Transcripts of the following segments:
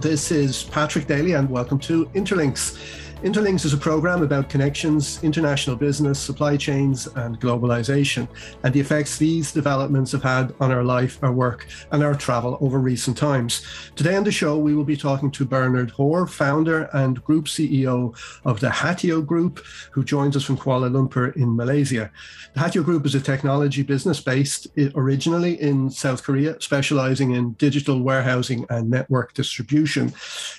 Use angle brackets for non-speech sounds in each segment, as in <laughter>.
this is Patrick Daly, and welcome to Interlinks. Interlinks is a program about connections, international business, supply chains, and globalization, and the effects these developments have had on our life, our work, and our travel over recent times. Today on the show, we will be talking to Bernard Hor, founder and group CEO of the Hatio Group, who joins us from Kuala Lumpur in Malaysia. The Hatio Group is a technology business based originally in South Korea, specializing in digital warehousing and network distribution.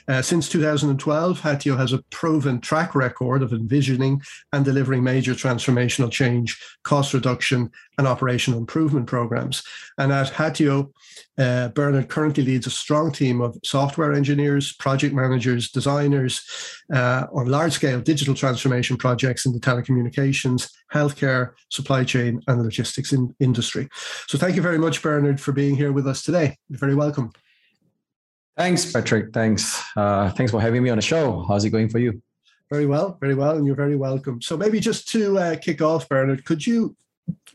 Uh, since 2012, Hatio has a proven proven track record of envisioning and delivering major transformational change, cost reduction, and operational improvement programs. And at Hatio, uh, Bernard currently leads a strong team of software engineers, project managers, designers uh, on large scale digital transformation projects in the telecommunications, healthcare, supply chain, and logistics in- industry. So, thank you very much, Bernard, for being here with us today. You're very welcome. Thanks, Patrick. Thanks. Uh, thanks for having me on the show. How's it going for you? Very well, very well, and you're very welcome. So maybe just to uh, kick off, Bernard, could you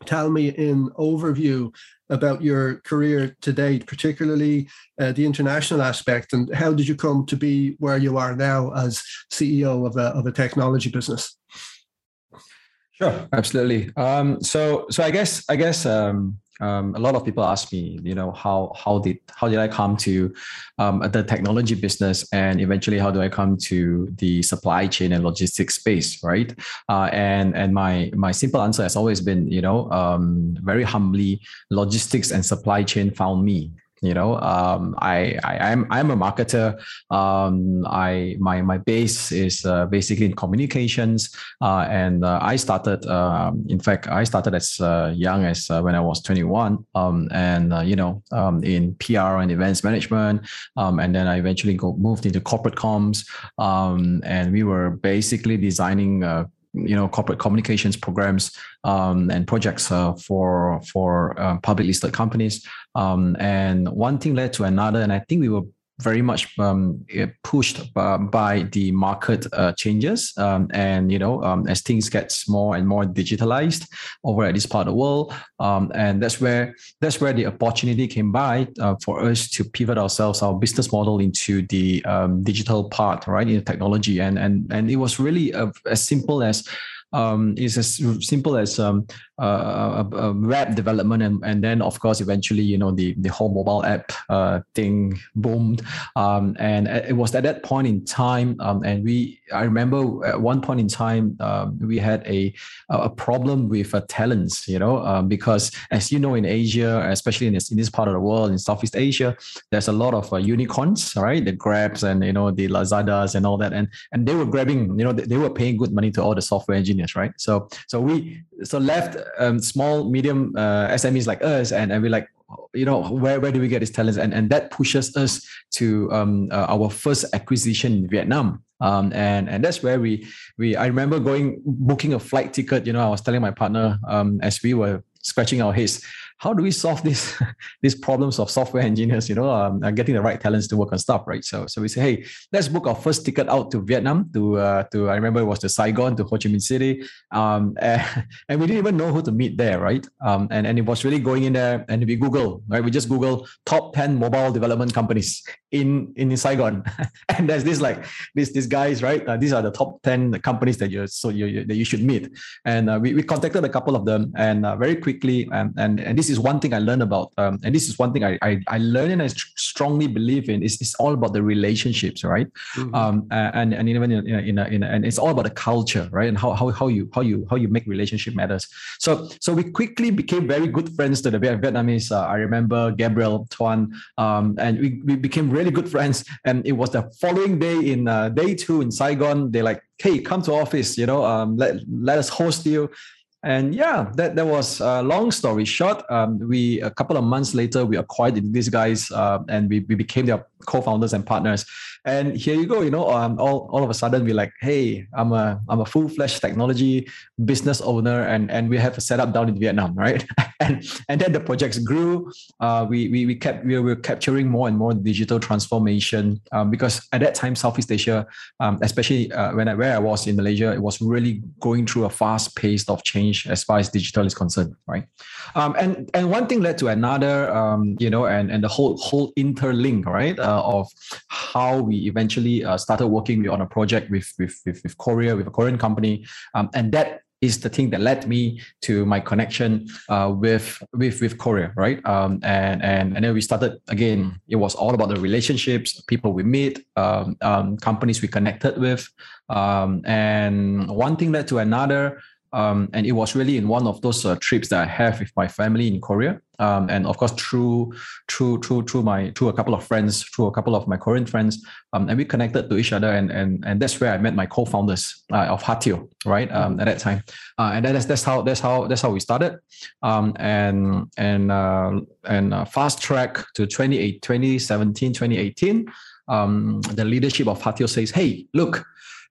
tell me in overview about your career to date, particularly uh, the international aspect, and how did you come to be where you are now as CEO of a, of a technology business? Sure, absolutely. Um, so, so I guess, I guess um, um, a lot of people ask me, you know, how how did how did I come to um, the technology business, and eventually how do I come to the supply chain and logistics space, right? Uh, and and my my simple answer has always been, you know, um, very humbly, logistics and supply chain found me, you know um, I, I am i'm a marketer. Um, i my my base is uh, basically in communications. Uh, and uh, i started um, in fact i started as uh, young as uh, when i was 21 um, and uh, you know um, in pr and events management. Um, and then i eventually go, moved into corporate comms. And we were basically designing you know corporate communications programs um, and projects uh, for for uh, public listed companies. Um, and one thing led to another and i think we were very much um, eh, pushed by, by, the market uh, changes. Um, and, you know, um, as things get more and more digitalized over at this part of the world. Um, and that's where, that's where the opportunity came by uh, for us to pivot ourselves, our business model into the um, digital part, right, in the technology. And, and, and it was really a, as simple as, um, is as simple as um, uh, a, a, web development, and, and then of course eventually you know the the whole mobile app uh, thing boomed, um, and it was at that point in time, um, and we I remember at one point in time um, we had a a problem with uh, talents, you know, um, because as you know in Asia, especially in this in this part of the world in Southeast Asia, there's a lot of uh, unicorns, right? The Grabs and you know the Lazadas and all that, and and they were grabbing, you know, they, they were paying good money to all the software engineers right? So so we so left um, small, medium uh, SMEs like us, and, and we like, you know, where, where do we get these talents? And, and that pushes us to um, uh, our first acquisition in Vietnam. Um, and and that's where we we I remember going booking a flight ticket. You know, I was telling my partner um, as we were scratching our heads how do we solve this <laughs> these problems of software engineers? You know um, getting the right talents to work on stuff right? So so we say hey let's book our first ticket out to vietnam to uh, to i remember it was to saigon to ho chi minh city um, <laughs> and, and we didn't even know who to meet there right? Um, and and it was really going in there and we google right? We just google top 10 mobile development companies in in saigon <laughs> and there's this like these these guys right uh, these are the top 10 companies that you so you, you that you should meet and uh, we, we contacted a couple of them and uh, very quickly and and, and this this is one thing I learned about, um, and this is one thing I I, I learn and I strongly believe in. Is it's all about the relationships, right? Mm-hmm. Um, and and even in, in, a, in a, and it's all about the culture, right? And how how how you how you how you make relationship matters. So so we quickly became very good friends to the Vietnamese. Uh, I remember Gabriel Tuan, um, and we, we became really good friends. And it was the following day in uh, day two in Saigon. They like, hey, come to office. You know, um, let let us host you and yeah, that, that was a long story short. Um, we a couple of months later we acquired these guys uh, and we, we became their co-founders and partners. And here you go. You know, um, all all of a sudden we're like, hey, I'm a I'm a full fledged technology business owner, and and we have a setup down in Vietnam, right? <laughs> and and then the projects grew. Uh, we we we kept we were capturing more and more digital transformation um, because at that time Southeast Asia, um, especially uh, when I, where I was in Malaysia, it was really going through a fast pace of change as far as digital is concerned, right? Um, and and one thing led to another, um, you know, and and the whole whole interlink, right, uh, of how we eventually uh, started working on a project with with with, with Korea with a Korean company, um, and that is the thing that led me to my connection uh, with with with Korea, right? Um, and and and then we started again. It was all about the relationships, people we meet, um, um, companies we connected with, um, and one thing led to another. Um, and it was really in one of those uh, trips that I have with my family in Korea, um, and of course through through through through my through a couple of friends, through a couple of my Korean friends, um, and we connected to each other, and and and that's where I met my co-founders uh, of Hatio, right? Um, at that time, uh, and that's that's how that's how that's how we started, um, and and uh, and uh, fast track to 2017, 2018. Um, the leadership of Hatio says, "Hey, look,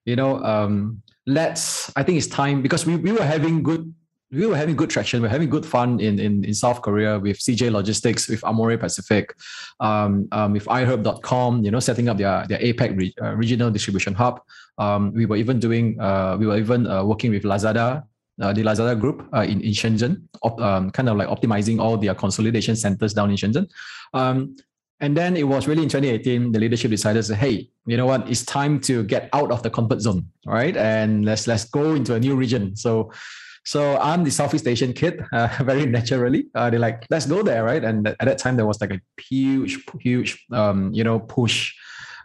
you know." Um, let's i think it's time because we, we were having good we were having good traction. We are having good fun in, in, in South Korea with CJ Logistics, with Amore Pacific, um, um, with iHerb.com, you know, setting up their, their APAC re, uh, regional distribution hub. Um, we were even doing, uh, we were even uh, working with Lazada, uh, the Lazada group uh, in, in Shenzhen, op, um, kind of like optimizing all their consolidation centers down in Shenzhen. And then it was really in 2018, the leadership decided to say, hey, you know what, it's time to get out of the comfort zone, right? And let's let's go into a new region. So so I'm the Southeast Asian kid, <laughs> uh, very naturally. Uh, they're like, let's go there, right? And at that time, there was like a huge, huge, um, you know, push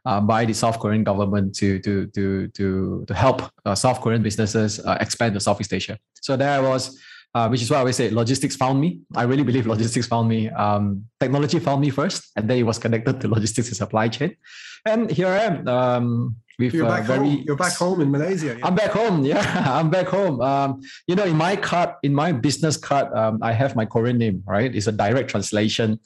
uh, by the South Korean government to to to to to help uh, South Korean businesses uh, expand to Southeast Asia. So there I was uh, which is why I always say logistics found me. I really believe logistics found me. Um, technology found me first, and then it was connected to logistics and supply chain. And here I am. Um, with, you're back very, home. You're back home in Malaysia. Yeah? I'm back home. Yeah, <laughs> I'm back home. Um, you know, in my card, in my business card, um, I have my Korean name. Right, it's a direct translation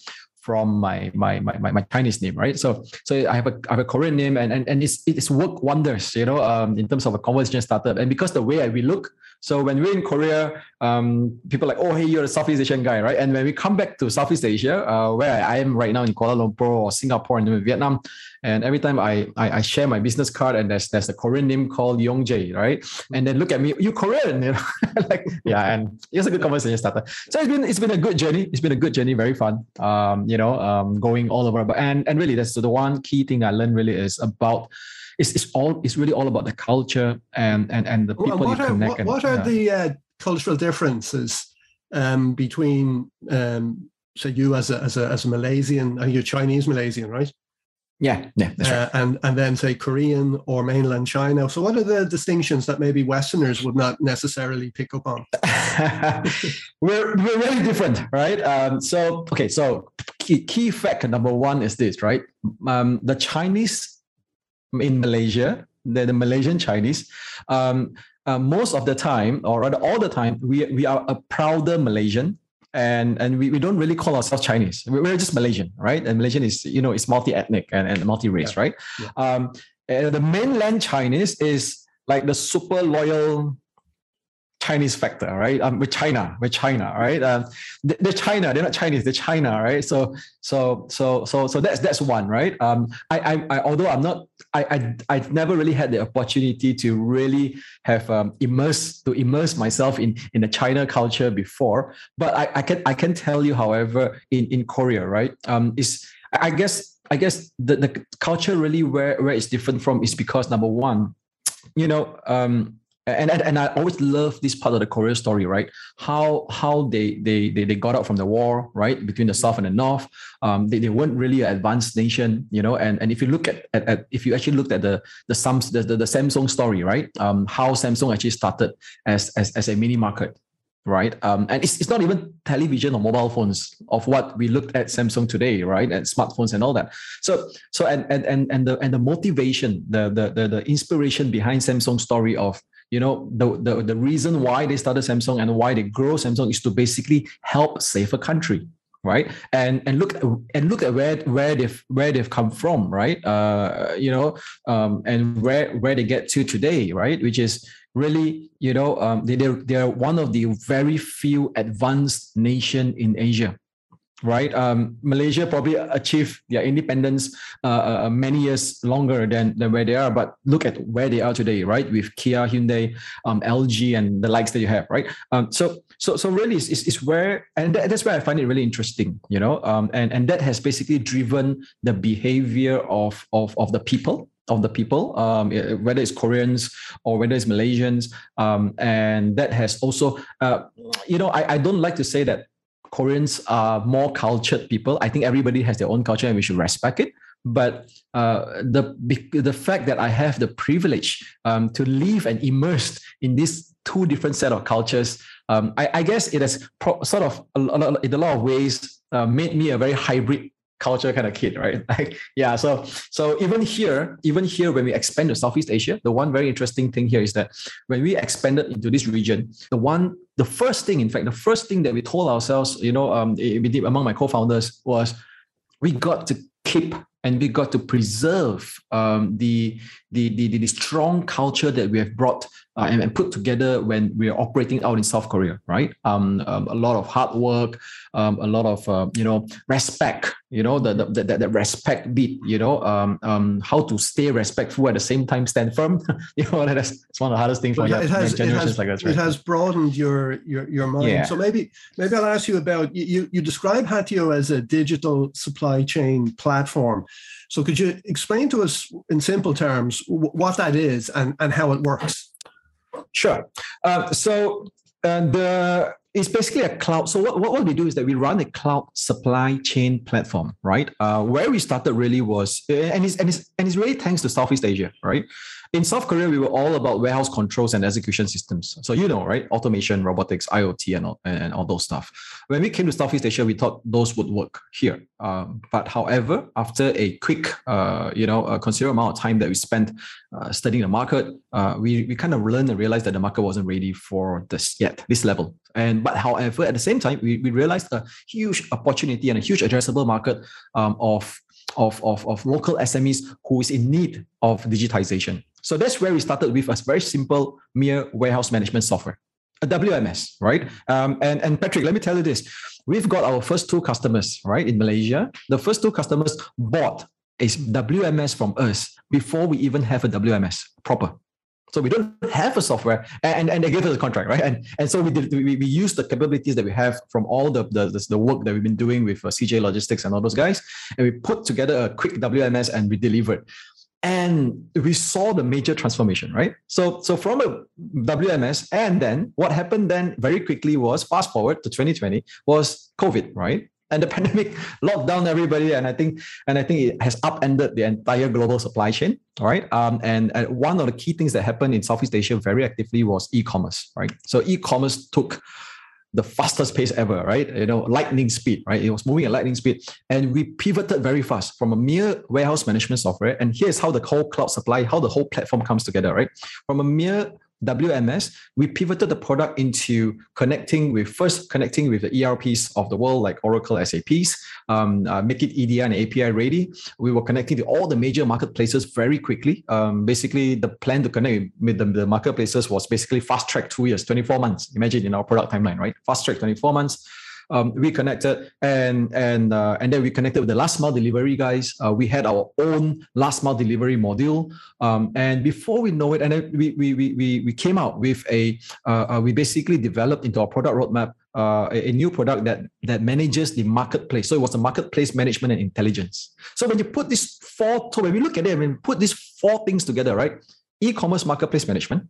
from my my my my, my Chinese name, right? So so I have a I have a Korean name and and, and it's it's worked wonders, you know, um, in terms of a conversation startup. And because the way I, we look, so when we're in Korea, um, people are like, oh, hey, you're a Southeast Asian guy, right? And when we come back to Southeast Asia, uh, where I am right now in Kuala Lumpur or Singapore and Vietnam, and every time I, I, I share my business card and there's there's a Korean name called Yong Jae, right? And then look at me, you Korean, <laughs> you know? <laughs> like yeah, and it's a good conversation starter. So it's been it's been a good journey. It's been a good journey, very fun. Um, you know, um, going all over. But and and really, that's the one key thing I learned really is about it's, it's all it's really all about the culture and and and the people what you are, connect. What, and, what are the uh, cultural differences um, between um, say you as a as a as a Malaysian are you're Chinese Malaysian, right? Yeah, yeah, that's right. Uh, and and then say Korean or mainland China. So what are the distinctions that maybe Westerners would not necessarily pick up on? <laughs> we're we're very different, right? Um, so okay, so key, key fact number one is this, right? Um, the Chinese in Malaysia, the, the Malaysian Chinese, um, uh, most of the time, or rather all the time, we, we are a prouder Malaysian and and we, we don't really call ourselves Chinese. We're just Malaysian, right? And Malaysian is you know it's multi-ethnic and, and multi-race, yeah. right? Yeah. Um, the mainland Chinese is like the super loyal Chinese factor, right? Um, with China, with China, right? Um, they're China, they're not Chinese, they're China, right? So, so, so, so, so that's that's one, right? Um, I, I, I although I'm not, I, I, I've never really had the opportunity to really have um, immerse to immerse myself in in the China culture before, but I, I can I can tell you, however, in in Korea, right? Um, is I guess I guess the the culture really where where it's different from is because number one, you know, um and, and and I always love this part of the Korea story, right? How how they they they, they got out from the war, right, between the south and the north. Um, they, they weren't really an advanced nation, you know. And and if you look at, at, at if you actually looked at the the Sams the, the, the Samsung story, right? Um, how Samsung actually started as as, as a mini market, right? Um, and it's, it's not even television or mobile phones of what we looked at Samsung today, right? And smartphones and all that. So so and and and and the and the motivation, the the the, the inspiration behind Samsung story of you know the, the the reason why they started samsung and why they grow samsung is to basically help save a country right? And and look and look at where where they've where they've come from, right? Uh, you know, um, and where where they get to today, right? Which is really, you know, um, they they're, they're one of the very few advanced nation in Asia, right? Um, Malaysia probably achieved their independence uh, uh, uh, many years longer than, than where they are, but look at where they are today, right? With Kia, Hyundai, um, LG, and the likes that you have, right? Um, so, so, so really, it's, it's, where, and that, that's where I find it really interesting, you know, um, and and that has basically driven the behavior of of of the people of the people, um, whether it's Koreans or whether it's Malaysians. Um, and that has also, uh, you know, I, I don't like to say that Koreans are more cultured people. I think everybody has their own culture and we should respect it. But uh, the the fact that I have the privilege um, to live and immerse in these two different set of cultures, um, I, I, guess it has pro- sort of a, a, in a lot of ways uh, made me a very hybrid culture kind of kid, <laughs> right? Like, yeah. So, so even here, even here, when we expand to Southeast Asia, the one very interesting thing here is that when we expanded into this region, the one, the first thing, in fact, the first thing that we told ourselves, you know, um, we did among my co-founders was we got to keep and we got to preserve um, the, the, the, the, strong culture that we have brought uh, and, and, put together when we're operating out in South Korea, right? Um, um, a lot of hard work, um, a lot of uh, you know respect, you know the the, the, the respect bit, you know um, um, how to stay respectful at the same time stand firm. <laughs> you know that's, that's one of the hardest things for yeah, it has, it has, like that, right? It has broadened your your your mind. Yeah. So maybe maybe I'll ask you about you you describe Hatio as a digital supply chain platform. So could you explain to us in simple terms what that is and, and how it works? Sure. Uh, so uh, it's basically a cloud. So what, what we do is that we run a cloud supply chain platform, right? Uh, where we started really was, and it's, and it's and it's really thanks to Southeast Asia, right? In South Korea, we were all about warehouse controls and execution systems. So you know, right? Automation, robotics, IoT, and all, and all those stuff. When we came to Southeast Asia, we thought those would work here. Um, but however, after a quick, uh, you know, a considerable amount of time that we spent uh, studying the market, uh, we we kind of learned and realized that the market wasn't ready for this yet, this level. And but however, at the same time, we, we realized a huge opportunity and a huge addressable market um, of of, of, of local SMEs who is in need of digitization. So that's where we started with a very simple mere warehouse management software, a WMS, right? Um, and, and Patrick, let me tell you this. We've got our first two customers, right, in Malaysia. The first two customers bought a WMS from us before we even have a WMS proper. So we don't have a software, and, and they gave us a contract, right? And and so we did we, we use the capabilities that we have from all the the, the work that we've been doing with uh, CJ Logistics and all those guys, and we put together a quick WMS and we delivered and we saw the major transformation right? So so from a wms and then what happened then very quickly was fast forward to 2020 was covid right? And the <laughs> pandemic locked down everybody and i think and i think it has upended the entire global supply chain right? Um, and, and one of the key things that happened in southeast asia very actively was e-commerce right? So e-commerce took the fastest pace ever, right? You know, lightning speed, right? It was moving at lightning speed. And we pivoted very fast from a mere warehouse management software. And here's how the whole cloud supply, how the whole platform comes together, right? From a mere WMS, we pivoted the product into connecting with first connecting with the ERPs of the world like Oracle, SAPs, um, uh, make it EDI and API ready. We were connecting to all the major marketplaces very quickly. Um, basically, the plan to connect with the, the marketplaces was basically fast track two years, 24 months. Imagine in our product timeline, right? Fast track 24 months um, we connected and and uh, and then we connected with the last mile delivery guys. Uh, we had our own last mile delivery module, um, and before we know it, and then we we we we came out with a uh, uh, we basically developed into our product roadmap uh, a, a, new product that that manages the marketplace. So it was a marketplace management and intelligence. So when you put these four, when we look at it, when we put these four things together, right? E-commerce marketplace management,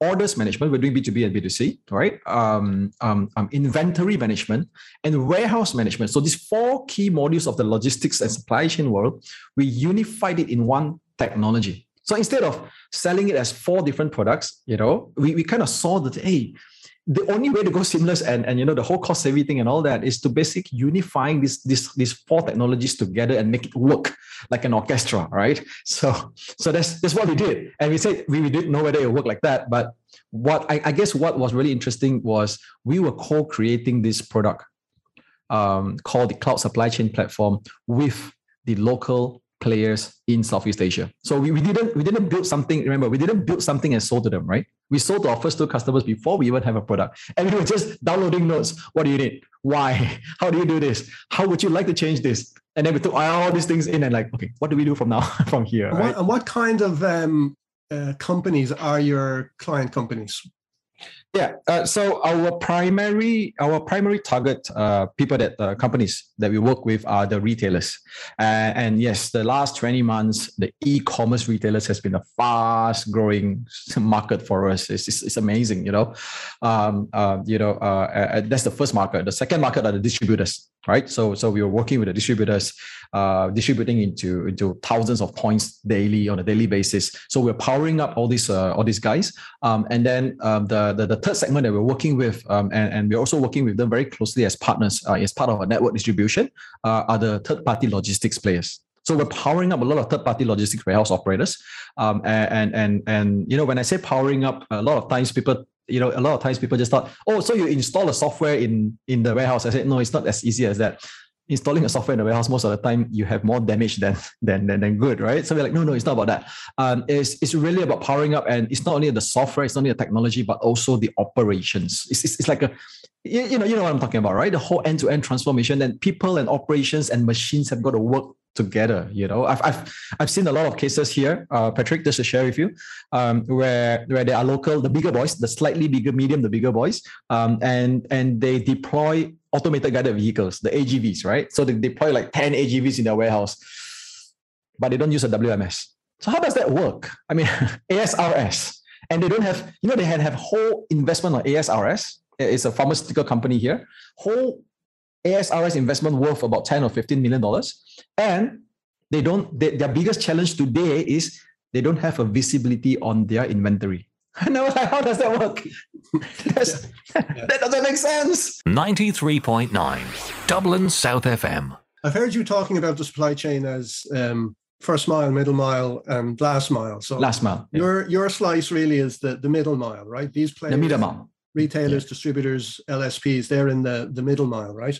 orders management, we're doing B2B and B2C, right? Um, um, um, inventory management and warehouse management. So these four key modules of the logistics and supply chain world, we unified it in one technology. So instead of selling it as four different products, you know, we, we kind of saw that, hey, the only way to go seamless and, and you know the whole cost saving thing and all that is to basically unifying these these these four technologies together and make it work like an orchestra right so so that's that's what we did and we said we, we didn't know whether it would work like that but what I, I guess what was really interesting was we were co-creating this product um, called the cloud supply chain platform with the local players in Southeast Asia. So we, we didn't we didn't build something. Remember, we didn't build something and sold to them, right? We sold to our first two customers before we even have a product, and we were just downloading notes. What do you need? Why? <laughs> How do you do this? How would you like to change this? And then we took all these things in and like, okay, what do we do from now <laughs> from here? And, what, and what kind of um, uh, companies are your client companies? Yeah. Uh, so our primary our primary target uh, people that uh, companies that we work with are the retailers, uh, and yes, the last twenty months the e-commerce retailers has been a fast growing market for us. It's, it's, it's amazing, you know. Um, uh, you know, uh, that's the first market. The second market are the distributors right? So so we were working with the distributors, uh, distributing into into thousands of points daily on a daily basis. So we're powering up all these uh, all these guys, um, and then um, the, the, the third segment that we're working with, um, and and we're also working with them very closely as partners uh, as part of our network distribution, uh, are the third party logistics players. So we're powering up a lot of third-party logistics warehouse operators, um, and and and you know when I say powering up, a lot of times people you know, a lot of times people just thought, oh, so you install a software in in the warehouse. I said, no, it's not as easy as that. Installing a software in the warehouse, most of the time you have more damage than <laughs> than than, than good, right? So we're like, no, no, it's not about that. Um, it's it's really about powering up, and it's not only the software, it's not only the technology, but also the operations. It's it's, it's like a you, you know you know what I'm talking about, right? The whole end to end transformation, and people and operations and machines have got to work together. You know, I've I've I've seen a lot of cases here, uh, Patrick, just to share with you, um, where where they are local, the bigger boys, the slightly bigger, medium, the bigger boys, um, and and they deploy automated guided vehicles, the AGVs, right? So they deploy like ten AGVs in their warehouse, but they don't use a WMS. So how does that work? I mean, <laughs> ASRS, and they don't have, you know, they had have whole investment on ASRS. It's a pharmaceutical company here. Whole ASRS investment worth about 10 or 15 million dollars. And they don't, they, their biggest challenge today is they don't have a visibility on their inventory. <laughs> And I was like, how does that work? <laughs> yeah. <laughs> That doesn't make sense. 93.9 Dublin South FM. I've heard you talking about the supply chain as um, first mile, middle mile, and last mile. So last mile. Yeah. Your your slice really is the, the middle mile, right? These players, the middle mile, retailers, yeah. distributors, LSPs, they're in the the middle mile, right?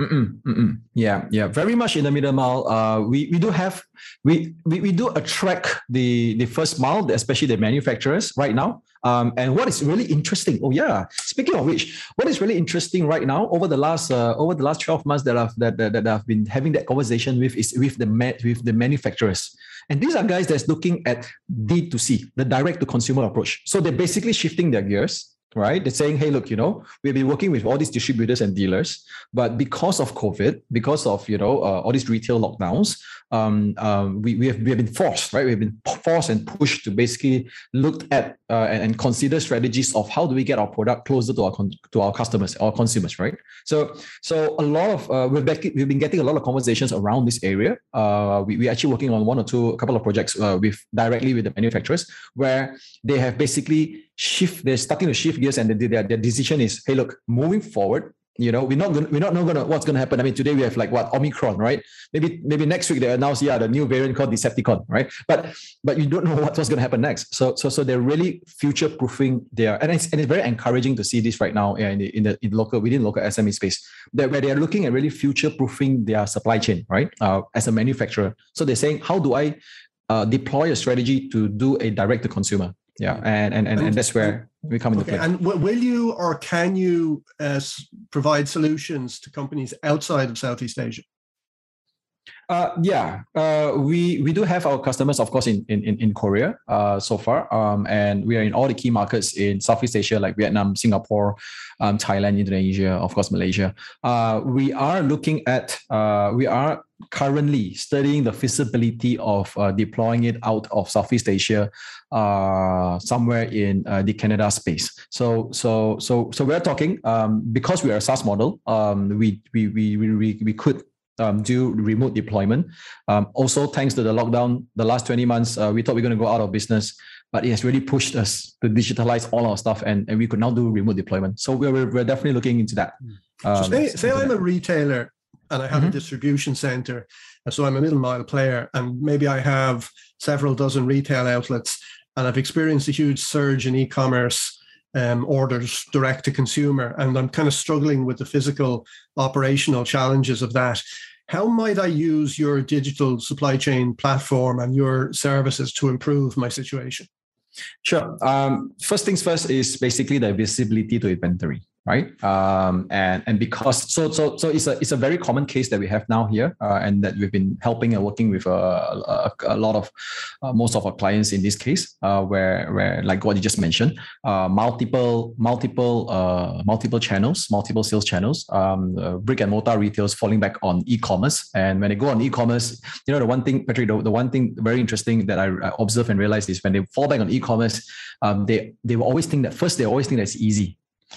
Mm-mm, mm-mm. Yeah, yeah, very much in the middle mile. Uh, we we do have we, we we do attract the the first mile, especially the manufacturers right now. Um, and what is really interesting? Oh yeah, speaking of which, what is really interesting right now over the last uh, over the last twelve months that I've that, that, that I've been having that conversation with is with the with the manufacturers. And these are guys that's looking at D2C, the direct to consumer approach. So they're basically shifting their gears right? They're saying, hey, look, you know, we've been working with all these distributors and dealers, but because of COVID, because of you know uh, all these retail lockdowns, um, um, we, we have we have been forced, right? We've been forced and pushed to basically look at uh, and, and, consider strategies of how do we get our product closer to our con- to our customers, our consumers, right? So so a lot of uh, we've been, we've been getting a lot of conversations around this area. Uh, we we're actually working on one or two, a couple of projects uh, with directly with the manufacturers where they have basically shift. They're starting to shift gears, and their their decision is, hey, look, moving forward, you know, we're not gonna, we're not, not gonna what's gonna happen. I mean, today we have like what Omicron, right? Maybe maybe next week they announce yeah the new variant called Decepticon, right? But but you don't know what, <laughs> what's gonna happen next. So so so they're really future proofing their and it's and it's very encouraging to see this right now in the in the in local within local SME space that where they are looking at really future proofing their supply chain, right? Uh, as a manufacturer, so they're saying how do I uh, deploy a strategy to do a direct to consumer yeah and and, and, and that's where we come into okay. play and will you or can you uh, provide solutions to companies outside of southeast asia uh, yeah, uh, we we do have our customers, of course, in in in Korea uh, so far, um, and we are in all the key markets in Southeast Asia like Vietnam, Singapore, um, Thailand, Indonesia, of course, Malaysia. Uh, we are looking at uh, we are currently studying the feasibility of uh, deploying it out of Southeast Asia, somewhere in the Canada space. So so so so we're talking um, because we are a SaaS model. Um, we, we we we we could um, do remote deployment. Um, also, thanks to the lockdown, the last 20 months, uh, we thought we are going to go out of business, but it has really pushed us to digitalize all our stuff and, and we could now do remote deployment. So we're, we're definitely looking into that. Um, so say, say I'm that. a retailer and I have mm-hmm. a distribution center. So I'm a middle mile player and maybe I have several dozen retail outlets and I've experienced a huge surge in e-commerce um, orders direct to consumer, and I'm kind of struggling with the physical operational challenges of that. How might I use your digital supply chain platform and your services to improve my situation? Sure. Um, first things first is basically the visibility to inventory right? Um, and and because so so so it's a it's a very common case that we have now here, uh, and that we've been helping and working with uh, a, a, lot of uh, most of our clients in this case, uh, where where like what you just mentioned, uh, multiple multiple multiple channels, multiple sales channels, um, brick and mortar retailers falling back on e-commerce, and when they go on e-commerce, you know the one thing, Patrick, the, the one thing very interesting that I, I observe and realize is when they fall back on e-commerce, um, they they will always think that first they always think that it's easy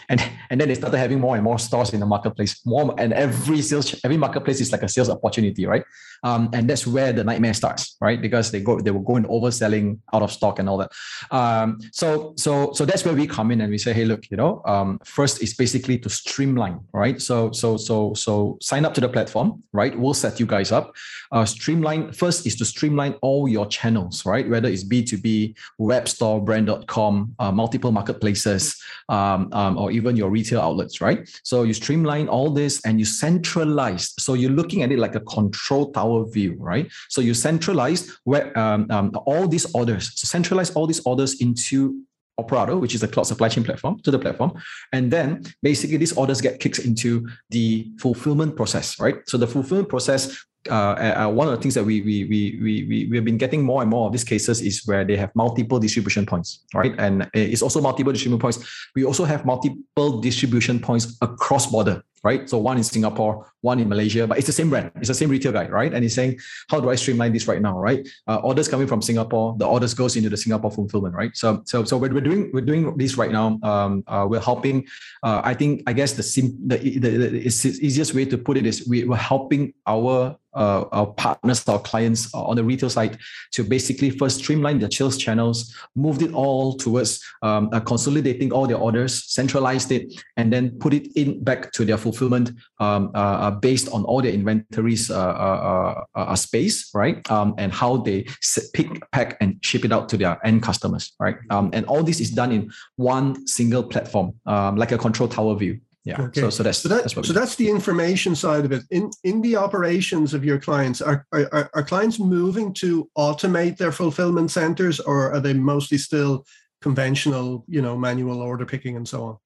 and and then they started having more and more stores in the marketplace. More and every sales every marketplace is like a sales opportunity right? Um, and that's where the nightmare starts right? Because they go they will go in overselling out of stock and all that. Um, so so so that's where we come in and we say hey look you know um, first is basically to streamline right? So so so so sign up to the platform right? We'll set you guys up. Uh, streamline first is to streamline all your channels right? Whether it's b2b web store brand.com uh, multiple marketplaces um, um, or even your retail outlets, right? So you streamline all this and you centralize. So you're looking at it like a control tower view, right? So you centralize where um, um, all these orders, so centralize all these orders into Operato, which is a cloud supply chain platform, to the platform. And then basically these orders get kicked into the fulfillment process, right? So the fulfillment process uh, uh, one of the things that we, we we we we have been getting more and more of these cases is where they have multiple distribution points, right? And it's also multiple distribution points. We also have multiple distribution points across border, right? So one in Singapore, one in Malaysia, but it's the same brand, it's the same retail guy, right? And he's saying, how do I streamline this right now, right? Uh, orders coming from Singapore, the orders goes into the Singapore fulfillment, right? So so so we're, we're doing we're doing this right now. Um, uh, we're helping. Uh, I think I guess the sim the, the, the easiest way to put it is we, we're helping our uh, our partners, our clients on the retail side to basically first streamline their sales channels, moved it all towards um, uh, consolidating all their orders, centralized it, and then put it in back to their fulfillment um, uh, uh based on all their inventories uh, uh, space, right? Um, and how they pick, pack, and ship it out to their end customers, right? Um, and all this is done in one single platform, um, like a control tower view yeah okay. so, so that's so, that, that's, so that's the information side of it. In in the operations of your clients are, are are clients moving to automate their fulfillment centers or are they mostly still conventional you know manual order picking and so on?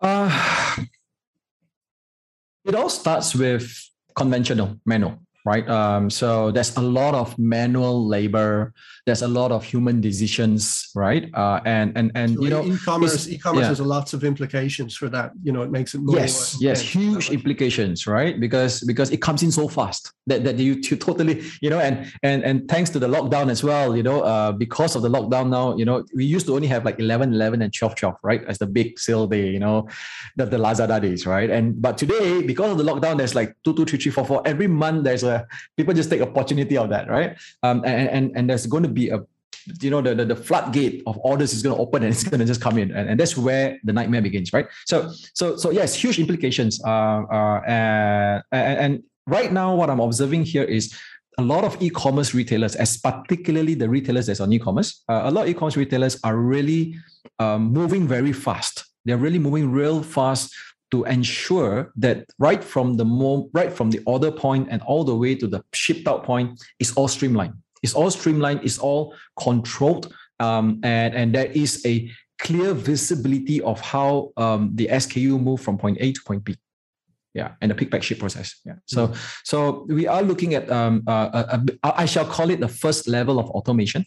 Uh, <sighs> it all starts with conventional manual right? Um, so there's a lot of manual labor. There's a lot of human decisions, right? Uh, and and and so you know, e-commerce e-commerce yeah. has lots of implications for that. You know, it makes it more yes, yes, huge implications, right? Because because it comes in so fast that, that you, you totally you know, and and and thanks to the lockdown as well, you know, uh, because of the lockdown now, you know, we used to only have like 11, 11 and 12, 12, right? As the big sale day, you know, that the Lazada days, right? And but today, because of the lockdown, there's like two, two, three, three, four, four. Every month there's a people just take opportunity of that, right? Um, and, and, and there's going to be a you know the, the, the floodgate of orders is going to open and it's going to just come in. And, and that's where the nightmare begins right? So so so yes huge implications uh, uh, and, and right now what i'm observing here is a lot of e-commerce retailers as particularly the retailers that's on e-commerce uh, a lot of e-commerce retailers are really um, moving very fast. They're really moving real fast to ensure that right from the mo- right from the order point and all the way to the shipped out point is all streamlined. It's all streamlined. It's all controlled, um, and and there is a clear visibility of how um, the SKU move from point A to point B. Yeah, and the pick pack ship process. Yeah, so mm-hmm. so we are looking at um, uh, a, a, I shall call it the first level of automation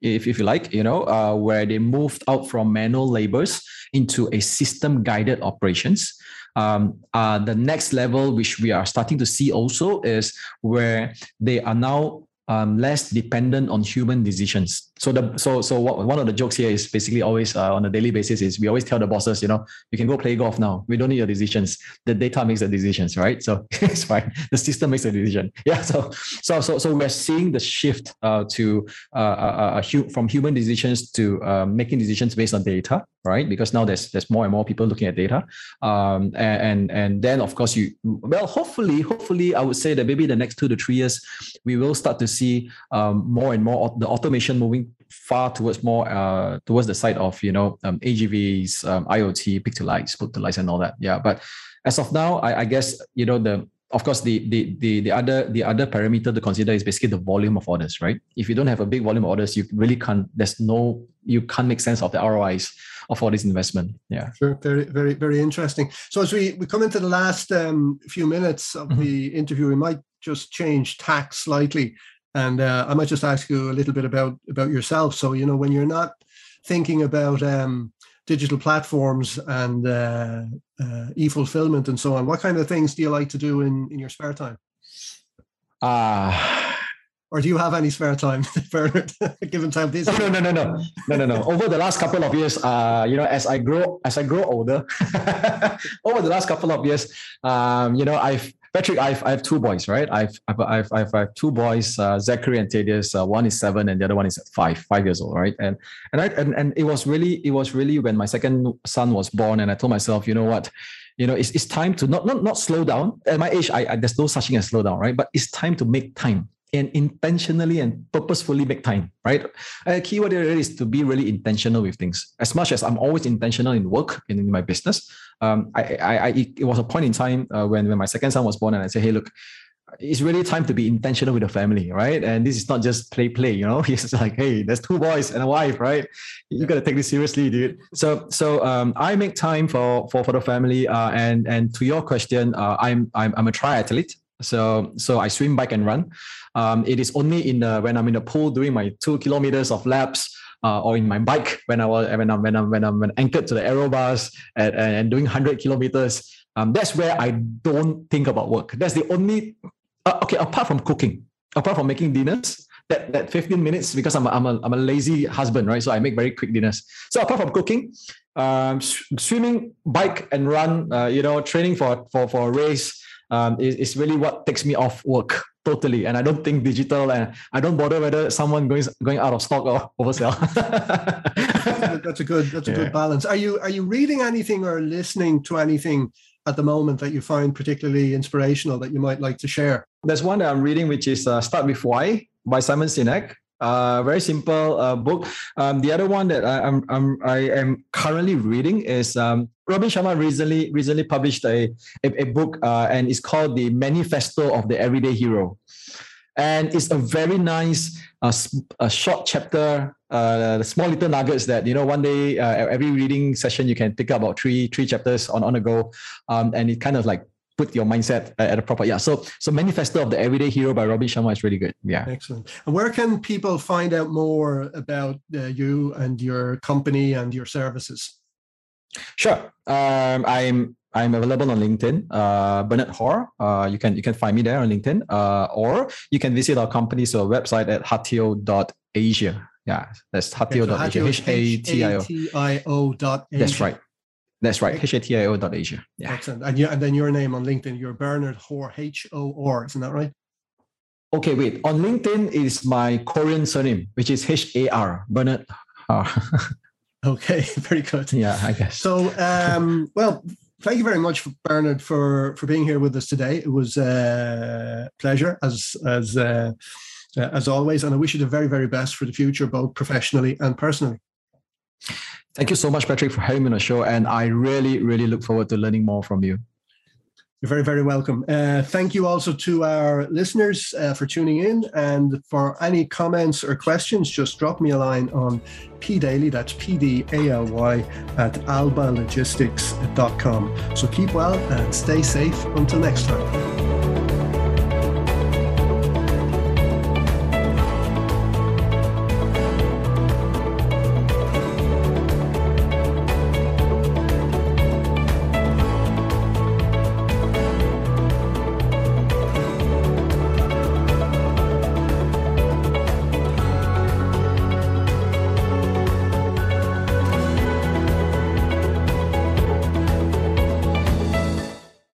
if, if you like, you know, uh, where they moved out from manual labors into a system guided operations. Um, uh, the next level, which we are starting to see also, is where they are now um, less dependent on human decisions. So the so so what, one of the jokes here is basically always uh, on a daily basis is we always tell the bosses, you know, you can go play golf now. We don't need your decisions. The data makes the decisions, right? So <laughs> it's fine. The system makes the decision. <laughs> Yeah. So so so so we're seeing the shift uh, to uh, uh, uh from human decisions to uh, making decisions based on data, right? Because now there's there's more and more people looking at data, um, and, and and then of course you well hopefully hopefully I would say that maybe the next two to three years we will start to see um, more and more the automation moving far towards more uh, towards the side of you know um, AGVs, um, IoT, pick to lights, put to lights, and all that. Yeah, but as of now, I, I guess you know the of course the, the the the other the other parameter to consider is basically the volume of orders right? If you don't have a big volume of orders you really can't there's no you can't make sense of the rois of all this investment. Yeah. Sure. Very very very interesting. So as we we come into the last um, few minutes of mm-hmm. the interview we might just change tack slightly and uh, i might just ask you a little bit about about yourself so you know when you're not thinking about um, digital platforms and uh, uh, e-fulfillment and so on. What kind of things do you like to do in, in your spare time? Uh, or do you have any spare time, <laughs> Bernard, <laughs> given time this? No, no, no, no, no, no, no. Over the last couple of years, uh, you know, as I grow, as I grow older, <laughs> over the last couple of years, um, you know, I've Patrick, I've, I have two boys, right? I've I've I've, I've, I have two boys, uh, Zachary and Thaddeus. Uh, one is seven, and the other one is five, five years old, right? And and I and, and it was really it was really when my second son was born, and I told myself, you know what, you know, it's, it's time to not not not slow down. At my age, I, I there's no such thing as slow down, right? But it's time to make time and intentionally and purposefully make time, right? A key word here is to be really intentional with things. As much as I'm always intentional in work and in my business, um, I, I, I, it was a point in time uh, when, when my second son was born, and I said, hey, look, it's really time to be intentional with the family, right? And this is not just play, play, you know. <laughs> It's like, hey, there's two boys and a wife, right? You got to take this seriously, dude. So, so um, I make time for for for the family. Uh, and and to your question, uh, I'm I'm I'm a triathlete. So so I swim, bike, and run. Um, it is only in the when I'm in the pool doing my two kilometers of laps. Uh, or in my bike when I was when I'm when I'm when I'm anchored to the aero bars and, and doing 100 kilometers. Um, that's where I don't think about work. That's the only uh, okay. Apart from cooking, apart from making dinners, that that 15 minutes because I'm a, I'm a I'm a lazy husband, right? So I make very quick dinners. So apart from cooking, um, swimming, bike, and run, uh, you know, training for for for a race um, is, is really what takes me off work totally. And I don't think digital and I don't bother whether someone going going out of stock or <laughs> oversell. that's a good that's a yeah. good balance. Are you are you reading anything or listening to anything at the moment that you find particularly inspirational that you might like to share? There's one that I'm reading which is uh, Start with Why by Simon Sinek. Uh, very simple uh, book. Um, the other one that I, am I'm, I am currently reading is um, Robin Sharma recently recently published a a, a book uh, and it's called the Manifesto of the Everyday Hero, and it's a very nice uh, a short chapter, uh, small little nuggets that you know one day uh, every reading session you can pick up about three three chapters on on a go, um, and it kind of like put your mindset at a proper yeah so so manifesto of the everyday hero by robin sharma is really good yeah excellent and where can people find out more about uh, you and your company and your services sure um, i'm I'm available on LinkedIn, uh, Bernard Hor. Uh, you can you can find me there on LinkedIn, uh, or you can visit our company's uh, website at hatio.asia. Yeah, that's hatio.asia. H A T I O. That's right. That's right. Hatio.asia. Yeah. Excellent. And, you, and then your name on LinkedIn, you're Bernard Hor, H O R. Isn't that right? Okay, wait. On LinkedIn is my Korean surname, which is H A R, Bernard. <laughs> okay, <laughs> very good. Yeah, I guess. So, um, well, thank you very much, Bernard, for for being here with us today. It was a pleasure, as as uh, as always, and I wish you the very very best for the future, both professionally and personally. Thank you so much, Patrick, for having me on the show. And I really, really look forward to learning more from you. You're very, very welcome. Uh, thank you also to our listeners uh, for tuning in. And for any comments or questions, just drop me a line on pdaly, that's P D A L Y, at albalogistics.com. So keep well and stay safe until next time.